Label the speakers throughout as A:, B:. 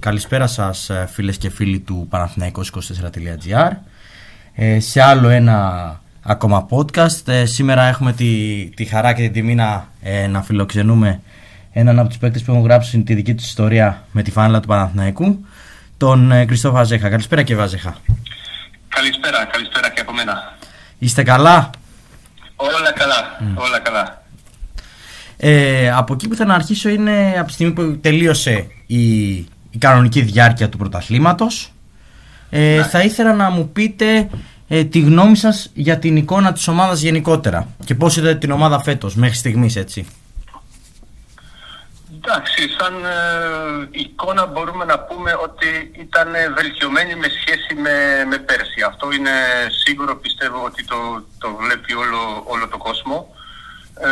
A: Καλησπέρα σας ε, φίλες και φίλοι του Παναθηναϊκός24.gr ε, Σε άλλο ένα ακόμα podcast ε, Σήμερα έχουμε τη, τη χαρά και την τιμή να, ε, να φιλοξενούμε έναν από τους παίκτες που έχουν γράψει τη δική τους ιστορία με τη φάνελα του Παναθηναϊκού τον ε, Κριστό Βαζέχα. Καλησπέρα και Βαζέχα.
B: Καλησπέρα, καλησπέρα και από μένα.
A: Είστε καλά;
B: Όλα καλά, όλα καλά.
A: Ε, από εκεί που θα να αρχίσω είναι από τη στιγμή που τελείωσε η, η κανονική διάρκεια του πρωταθλήματος. Ε,
B: Ναι.
A: Θα ήθελα να μου πείτε ε, τη γνώμη σας για την εικόνα της ομάδας γενικότερα και πώς είδατε την ομάδα φέτος μέχρι στιγμής έτσι.
B: Εντάξει, σαν ε, εικόνα μπορούμε να πούμε ότι ήταν ε, βελτιωμένη με σχέση με, με πέρσι. Αυτό είναι σίγουρο, πιστεύω ότι το, το βλέπει όλο, όλο το κόσμο. Ε,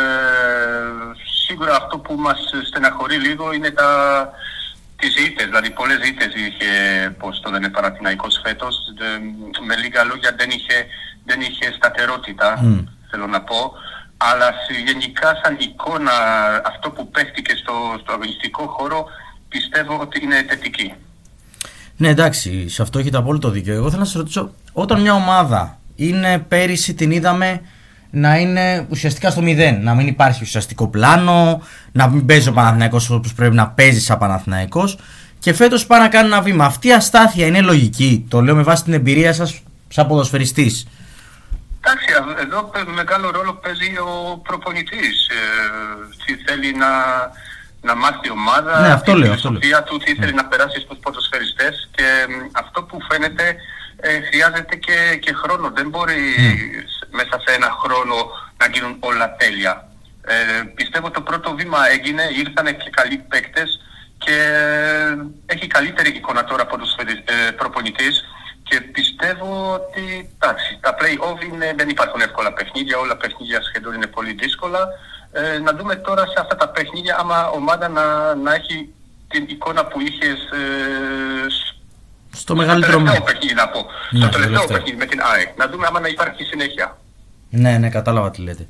B: σίγουρα αυτό που μας στεναχωρεί λίγο είναι τα, τις ήττες, δηλαδή πολλές ήττες είχε, πώς το λένε, Παναθηναϊκός φέτος. Ε, με λίγα λόγια δεν είχε, δεν είχε σταθερότητα,
A: Μμ.
B: θέλω να πω. Αλλά σε- γενικά σαν εικόνα αυτό που παίχτηκε στο, στο αγωνιστικό χώρο πιστεύω ότι είναι θετική.
A: Ναι εντάξει, σε αυτό έχετε απόλυτο δίκιο. Εγώ θέλω να σας ρωτήσω, όταν μια ομάδα είναι πέρυσι την είδαμε να είναι ουσιαστικά στο μηδέν, να μην υπάρχει ουσιαστικό πλάνο, να μην παίζει ο Παναθηναϊκός όπως πρέπει να παίζει σαν Παναθηναϊκός και φέτος πάει να κάνει ένα βήμα. Αυτή η αστάθεια είναι λογική, το λέω με βάση την εμπειρία σας σαν ποδοσφαιριστής.
B: Εντάξει, α- εδώ παι- μεγάλο ρόλο παίζει ο προπονητής. Ε, τι θέλει να, να μάθει η ομάδα,
A: Ναι, αυτό
B: τη
A: λέω, αυτό
B: φιλοσοφία του, τι θέλει να περάσει στους ποδοσφαιριστές και μ, αυτό που φαίνεται ε, χρειάζεται και, και χρόνο. Δεν μπορεί σ- μέσα σε ένα χρόνο να γίνουν όλα τέλεια. Ε, πιστεύω το πρώτο βήμα έγινε, ήρθαν και καλοί παίκτες και ε, έχει καλύτερη εικόνα τώρα από τους ε, προπονητής και πιστεύω ότι εντάξει, τα play-off είναι, δεν υπάρχουν εύκολα παιχνίδια, όλα παιχνίδια σχεδόν είναι πολύ δύσκολα. Ε, να δούμε τώρα σε αυτά τα παιχνίδια άμα ομάδα να, να έχει την εικόνα που είχες ε, σ-
A: Στο μεγαλύτερο
B: τελευταίο
A: μέρο.
B: παιχνίδι να πω.
A: Ναι,
B: στο
A: το
B: τελευταίο
A: τελευταίο.
B: παιχνίδι με την ΑΕΚ. Να δούμε άμα να υπάρχει συνέχεια.
A: Ναι, ναι, κατάλαβα τι λέτε.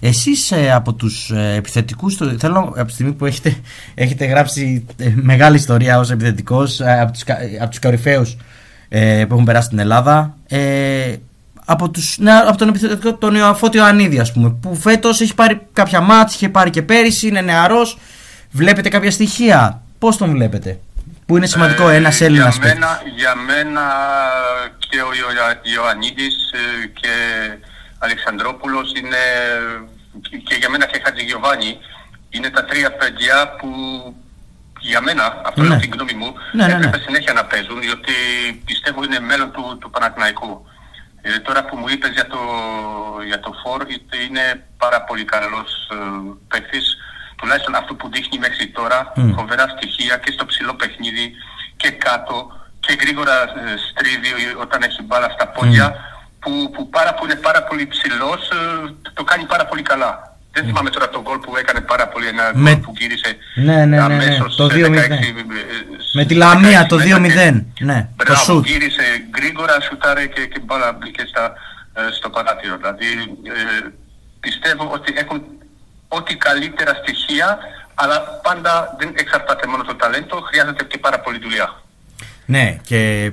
A: Εσείς ε, από τους ε, επιθετικούς, το, θέλω από τη στιγμή που έχετε, έχετε γράψει ε, μεγάλη ιστορία ως επιθετικός, ε, από τους, κα- ε, από τους κορυφαίους ε, που έχουν περάσει στην Ελλάδα, ε, από, τους, ναι, από τον επιθετικό τον Ιωαφώτη Ιωαννίδη ας πούμε, που φέτος έχει πάρει κάποια μάτς, είχε πάρει και πέρυσι, είναι νεαρός, βλέπετε κάποια στοιχεία, πώς τον βλέπετε, που είναι σημαντικό
B: Ε,
A: ένας Έλληνας
B: για μένα, για μένα και ο Ιωα- Ιωαννίδης ε, και Αλεξανδρόπουλος είναι και για μένα και Χατζηγιοβάνη είναι τα τρία παιδιά που για μένα, αυτό
A: Ναι.
B: είναι την γνώμη μου,
A: Ναι, ναι, ναι.
B: έπρεπε συνέχεια να παίζουν διότι πιστεύω είναι μέλλον του, του Παναθηναϊκού. Ε, τώρα που μου είπες για το, για το φόρ, είτε είναι πάρα πολύ καλός ε, παίκτης, τουλάχιστον αυτό που δείχνει μέχρι τώρα,
A: Μμ.
B: φοβερά στοιχεία και στο ψηλό παιχνίδι και κάτω και γρήγορα ε, στρίβει όταν έχει μπάλα στα πόδια που, που, πάρα, που είναι πάρα πολύ ψηλός, ε, το κάνει πάρα πολύ καλά. Δεν θυμάμαι τώρα τον γκολ που έκανε πάρα πολύ, ένα
A: Με-
B: γκολ που γύρισε
A: Ναι, ναι, ναι, ναι,
B: αμέσως
A: το
B: σε
A: 2-0.
B: 16, ε,
A: Με τη
B: σε
A: Λαμία
B: 16
A: το
B: μέτρα
A: 2-0,
B: και-
A: ναι, το
B: Μπράβο,
A: σουτ.
B: γύρισε γρήγορα, σουτάρε και, και μπάλα μπήκε στα, ε, στο παράθυρο. Δηλαδή ε, πιστεύω ότι έχουν ό,τι καλύτερα στοιχεία, αλλά πάντα δεν εξαρτάται μόνο το ταλέντο, χρειάζεται και πάρα πολλή δουλειά.
A: Ναι, και ε,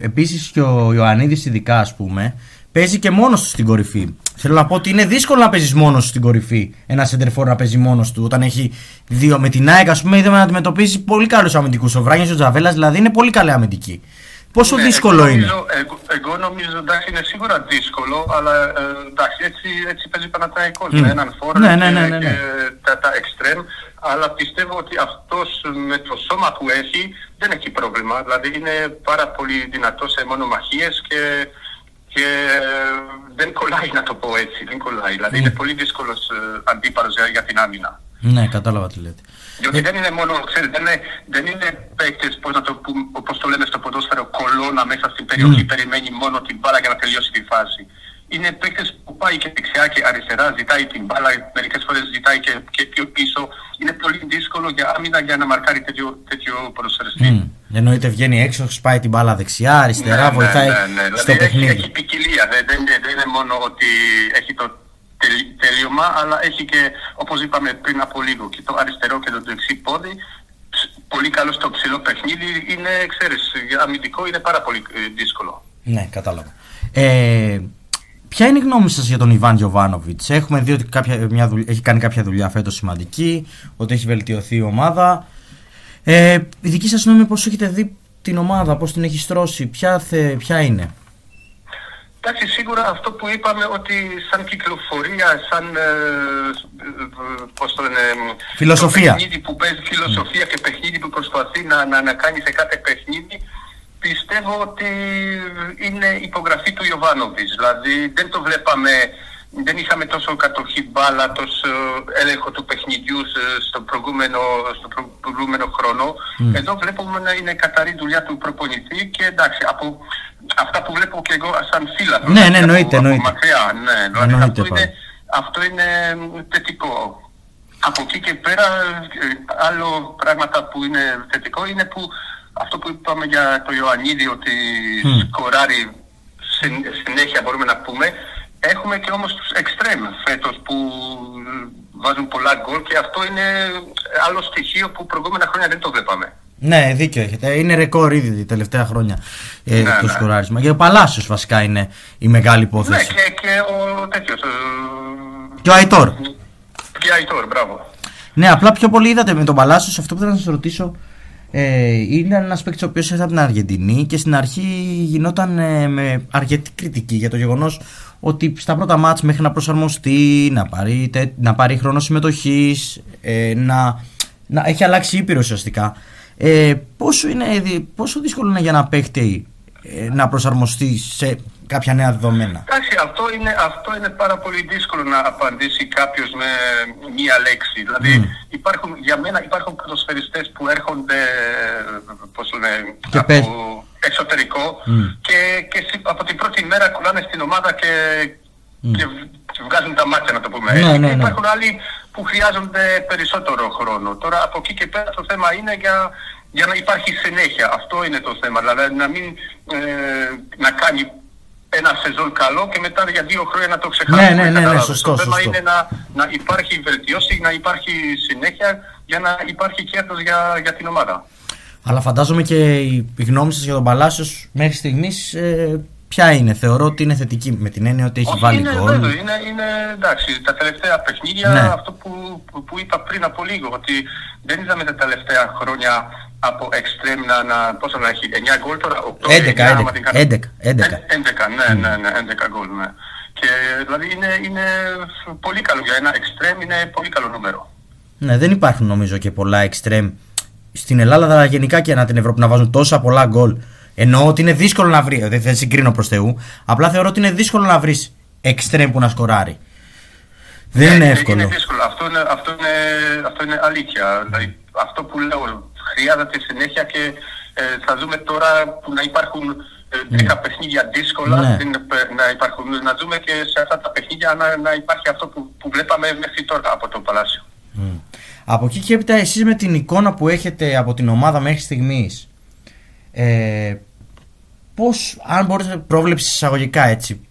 A: επίσης και ο Ιωαννίδης ειδικά ας πούμε παίζει και μόνος του στην κορυφή. Θέλω να πω ότι είναι δύσκολο να παίζεις μόνος σου στην κορυφή. Ένα σεντερφόρ να παίζει μόνος του. Όταν έχει δύο με την ΑΕΚ, ας πούμε, είδαμε να αντιμετωπίζει πολύ καλούς αμυντικούς. Ο Βράνιος ο Τζαβέλας δηλαδή είναι πολύ καλή αμυντική. Πόσο
B: Ναι,
A: δύσκολο
B: εγώ
A: είναι;
B: νομίζω- Εγώ, εγώ νομίζω εντάξει είναι σίγουρα δύσκολο, αλλά ε, εντάξει έτσι, έτσι παίζει Παναθηναϊκός
A: Μμ.
B: με έναν φόρο
A: Ναι,
B: και,
A: ναι, ναι, ναι, ναι.
B: και τα, τα extreme, αλλά πιστεύω ότι αυτός με το σώμα που έχει δεν έχει πρόβλημα, δηλαδή είναι πάρα πολύ δυνατός σε μονομαχίες και, και ε, δεν κολλάει να το πω έτσι, δεν κολλάει, δηλαδή είναι πολύ δύσκολος ε, αντίπαλος για, για την άμυνα.
A: Ναι, κατάλαβα τι λέτε.
B: Διότι δεν είναι μόνο, ξέρετε, δεν είναι, δεν είναι παίκτες, πώς, να το, πούμε, όπως το λέμε στο ποδόσφαιρο, κολόνα μέσα στην περιοχή, περιμένει μόνο την μπάλα για να τελειώσει τη φάση. Είναι παίκτες που πάει και δεξιά και αριστερά, ζητάει την μπάλα, μερικές φορές ζητάει και, και πιο πίσω. Είναι πολύ δύσκολο για άμυνα για να μαρκάρει τέτοιο, τέτοιο ποδοσφαιριστή.
A: Μμ. Εννοείται βγαίνει έξω, σπάει την μπάλα δεξιά, αριστερά, βοηθάει στο
B: Δηλαδή έχει,
A: παιχνίδι.
B: έχει ποικιλία. Δεν, δεν, είναι- δεν είναι μόνο ότι έχει το τελ- τέλειωμα, αλλά έχει και, όπως είπαμε πριν από λίγο, και το αριστερό και το δεξί πόδι πολύ καλό στο ψηλό παιχνίδι είναι, ξέρεις, αμυντικό είναι πάρα πολύ ε, δύσκολο.
A: Ναι, κατάλαβα. Ε, ποια είναι η γνώμη σας για τον Ιβάν Γιωβάνοβιτς; Έχουμε δει ότι κάποια, μια δουλειά, έχει κάνει κάποια δουλειά φέτος σημαντική, ότι έχει βελτιωθεί η ομάδα. Ε, η δική σας γνώμη πώς έχετε δει την ομάδα, πώς την έχει στρώσει, ποια, θε, ποια είναι;
B: Εντάξει, σίγουρα αυτό που είπαμε ότι σαν κυκλοφορία, σαν ε, πώς το λένε,
A: Φιλοσοφία.
B: Το παιχνίδι που παίζει φιλοσοφία και παιχνίδι που προσπαθεί να, να, να κάνει σε κάθε παιχνίδι, πιστεύω ότι είναι υπογραφή του Ιωβάνοβιτς. Δηλαδή δεν το βλέπαμε, δεν είχαμε τόσο κατοχή μπάλα, τόσο έλεγχο του παιχνιδιού στο προηγούμενο, στο προηγούμενο χρόνο. Εδώ βλέπουμε να είναι καθαρή δουλειά του προπονητή και εντάξει, από αυτά που βλέπω και εγώ σαν φίλα.
A: Ναι, ναι, εννοείται,
B: από,
A: εννοείται.
B: Από μακριά, ναι. Δηλαδή
A: Εννοείται,
B: αυτό, είναι, αυτό είναι θετικό. Από εκεί και πέρα, ε, άλλο πράγματα που είναι θετικό είναι που αυτό που είπαμε για το Ιωαννίδη ότι
A: Μμ.
B: σκοράρει συν- συνέχεια μπορούμε να πούμε έχουμε και όμως τους εξτρέμ φέτος που βάζουν πολλά γκολ και αυτό είναι άλλο στοιχείο που προηγούμενα χρόνια δεν το βλέπαμε.
A: Ναι, δίκιο έχετε. Είναι ρεκόρ ήδη τα τελευταία χρόνια ε,
B: Ναι,
A: το
B: ναι.
A: σκοράρισμα. Και ο Παλάσιος βασικά είναι η μεγάλη
B: Ναι,
A: υπόθεση.
B: και, και ο τέτοιος. ε,
A: Και ο Αϊτόρ.
B: Και Αϊτόρ, μπράβο.
A: Ναι, απλά πιο πολύ είδατε με τον Παλάσιος. Αυτό που θέλω να σας ρωτήσω ε, είναι ένα παίκτη ο οποίος ήρθε από την Αργεντινή και στην αρχή γινόταν ε, με αρκετή κριτική για το γεγονός ότι στα πρώτα μάτς μέχρι να προσαρμοστεί, να πάρει, τε- να πάρει χρόνο συμμετοχής, ε, να, να έχει αλλάξει ήπειρο ουσιαστικά. Ε, πόσο, είναι, δι- πόσο δύσκολο είναι για ένα παίκτη ε, να προσαρμοστεί σε κάποια νέα δεδομένα.
B: Εντάξει, αυτό είναι, αυτό είναι πάρα πολύ δύσκολο να απαντήσει κάποιος με μία λέξη. Δηλαδή, υπάρχουν, για μένα υπάρχουν ποδοσφαιριστές που έρχονται πώς λένε,
A: Και
B: από
A: παίζουν.
B: εξωτερικό
A: Μμ.
B: και, και συ- από την πρώτη μέρα κολλάνε στην ομάδα και, και β- βγάζουν τα μάτια, να το πούμε.
A: Ναι,
B: έτσι.
A: ναι,
B: Και
A: ναι.
B: Υπάρχουν άλλοι που χρειάζονται περισσότερο χρόνο. Τώρα, από εκεί και πέρα το θέμα είναι για, για να υπάρχει συνέχεια. Αυτό είναι το θέμα. Δηλαδή, να μην ε, να κάνει ένα σεζόν καλό και μετά για δύο χρόνια να το ξεχάσουμε.
A: Ναι, ναι, ναι, ναι,
B: κατάλαβες.
A: σωστό,
B: Το θέμα
A: σωστό.
B: είναι να, να υπάρχει βελτιώση, να υπάρχει συνέχεια για να υπάρχει κέρδος για, για την ομάδα.
A: Αλλά φαντάζομαι και η, η γνώμη σας για τον Παλάσιος μέχρι στιγμής ε, ποια είναι. Θεωρώ ότι είναι θετική με την έννοια ότι έχει
B: Όχι,
A: βάλει
B: είναι,
A: γκολ.
B: βέβαιο, είναι, είναι εντάξει. Τα τελευταία παιχνίδια,
A: Ναι.
B: αυτό που, που, που είπα πριν από λίγο, ότι δεν είδαμε τα τελευταία χρόνια από εξτρέμ να, να, πόσο να έχει, 9 γκολ τώρα, 8
A: 11, 11, 11, 11.
B: Ε, 11, ναι, ναι, ναι, 11 γκολ, ναι. Και δηλαδή είναι, είναι πολύ καλό για ένα εξτρέμ, είναι πολύ καλό νούμερο.
A: Ναι, δεν υπάρχουν νομίζω και πολλά εξτρέμ στην Ελλάδα, αλλά γενικά και ανά την Ευρώπη να βάζουν τόσα πολλά γκολ. Εννοώ ότι είναι δύσκολο να βρει. Δεν, δεν συγκρίνω προς Θεού. Απλά θεωρώ ότι είναι δύσκολο να βρεις εξτρέμ που να σκοράρει. Δεν είναι
B: Ε,
A: εύκολο.
B: Είναι δύσκολο. Αυτό είναι, αυτό είναι, αυτό είναι αλήθεια. Δηλαδή, αυτό που λέω χρειάζεται συνέχεια και ε, θα δούμε τώρα που να υπάρχουν ε, 10 παιχνίδια δύσκολα,
A: Ναι.
B: δεν, ε, να, υπάρχουν, να δούμε και σε αυτά τα παιχνίδια να, να υπάρχει αυτό που, που βλέπαμε μέχρι τώρα από το Παλάσιο.
A: Μμ. Από εκεί και έπειτα εσείς με την εικόνα που έχετε από την ομάδα μέχρι στιγμής ε, πώς, αν μπορείτε πρόβλεψη εισαγωγικά έτσι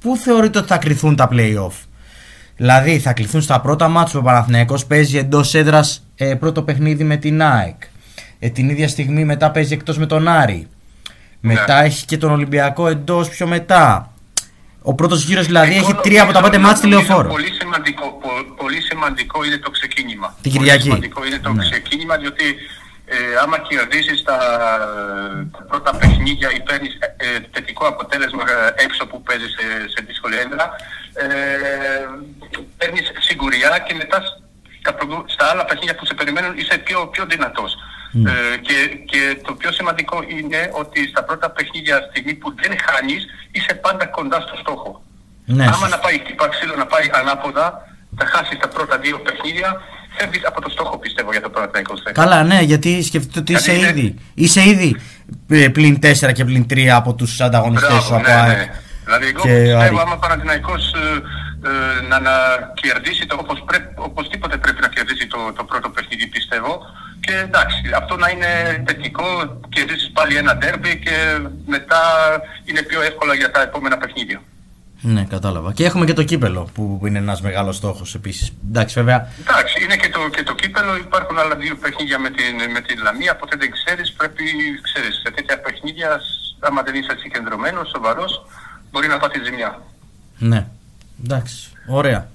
A: πού θεωρείτε ότι θα κρυθούν τα play-off; Δηλαδή θα κληθούν στα πρώτα μάτς που ο Παναθηναϊκός παίζει εντός έδρας ε, πρώτο παιχνίδι με την ΑΕΚ ε, την ίδια στιγμή μετά παίζει εκτός με τον Άρη μετά έχει και τον Ολυμπιακό εντός πιο μετά ο πρώτος γύρος δηλαδή έχει
B: Εγώ
A: τρία από τα πέντε
B: νομίζω
A: μάτς τηλεοφόρο
B: Πολύ σημαντικό, πο- πολύ σημαντικό είναι το ξεκίνημα.
A: Την
B: Πολύ
A: Κυριακή.
B: σημαντικό είναι το
A: Ναι.
B: ξεκίνημα διότι ε, άμα κερδίσεις τα, τα πρώτα παιχνίδια ή παίρνεις ε, ε, θετικό αποτέλεσμα ε, έξω που παίζεις σε, σε δύσκολη έδρα ε, παίρνεις σιγουριά και μετά στα, προγου- στα άλλα παιχνίδια που σε περιμένουν είσαι πιο, πιο δυνατός. Ε, και, και το πιο σημαντικό είναι ότι στα πρώτα παιχνίδια στιγμή που δεν χάνεις είσαι πάντα κοντά στο στόχο.
A: ναι,
B: Άμα
A: σωστά.
B: να πάει χτυπά ξύλο, να πάει ανάποδα, θα χάσεις τα πρώτα δύο παιχνίδια, φεύγεις από το στόχο πιστεύω για το Παναθηναϊκό θέση.
A: Καλά, ναι, γιατί σκεφτείτε ότι είσαι
B: Γιατί είναι-
A: ήδη, είσαι ήδη ε, πλην 4 και πλην 3 από τους ανταγωνιστές σου από
B: ναι,
A: ΑΕΚ.
B: ναι. Δηλαδή εγώ
A: και Άρη.
B: πιστεύω άμα ο Παναθηναϊκός ε, ε, να, να κερδίσει το, όπως πρέ- οπωσδήποτε πρέπει να κερδίσει το, το πρώτο παιχνίδι πιστεύω και εντάξει αυτό να είναι θετικό κερδίσεις πάλι ένα ντέρμπι και μετά είναι πιο εύκολα για τα επόμενα παιχνίδια.
A: Ναι, κατάλαβα. Και έχουμε και το κύπελο που είναι ένας μεγάλος στόχος επίσης. Εντάξει, βέβαια.
B: Εντάξει, είναι και το, και το κύπελο. Υπάρχουν άλλα δύο παιχνίδια με την, με την Λαμία. Ποτέ δεν ξέρεις, πρέπει ξέρεις, σε τέτοια παιχνίδια, άμα δεν είσαι συγκεντρωμένος, σοβαρός, μπορεί να πάθεις ζημιά.
A: Ναι, εντάξει, ωραία.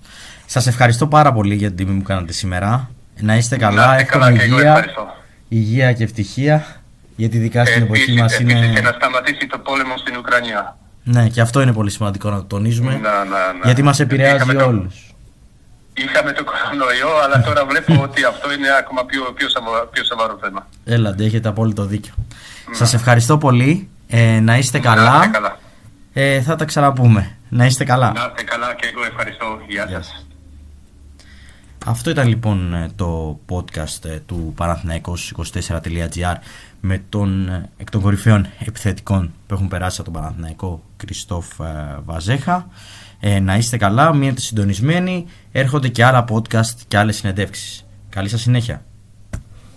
A: Σας ευχαριστώ πάρα πολύ για την τιμή μου κάνατε σήμερα. Να είστε καλά, εύχομαι υγεία, υγεία και ευτυχία. Γιατί ειδικά στην εποχή μας είναι.
B: Και να σταματήσει το πόλεμο στην Ουκρανία.
A: Ναι, και αυτό είναι πολύ σημαντικό να το τονίζουμε.
B: Να, να, να.
A: Γιατί μας επηρεάζει
B: το...
A: όλους.
B: Είχαμε το κορονοϊό, αλλά τώρα βλέπω ότι αυτό είναι ακόμα πιο, πιο, σοβαρό, πιο σοβαρό θέμα.
A: Έλατε, έχετε απόλυτο δίκιο. Ναι. Σας ευχαριστώ πολύ. Ε, να είστε καλά.
B: Να είστε καλά.
A: Ε, θα τα ξαναπούμε. Να είστε καλά.
B: Να είστε καλά και εγώ ευχαριστώ. Γεια σας.
A: Αυτό ήταν λοιπόν ε, το podcast ε, του Παναθηναϊκός24.gr με τον ε, εκ των κορυφαίων επιθετικών που έχουν περάσει από τον Παναθηναϊκό Κριστόφ Βαζέχα. Ε, να είστε καλά, μείνετε συντονισμένοι. Έρχονται και άλλα podcast και άλλες συνεντεύξεις. Καλή σας συνέχεια.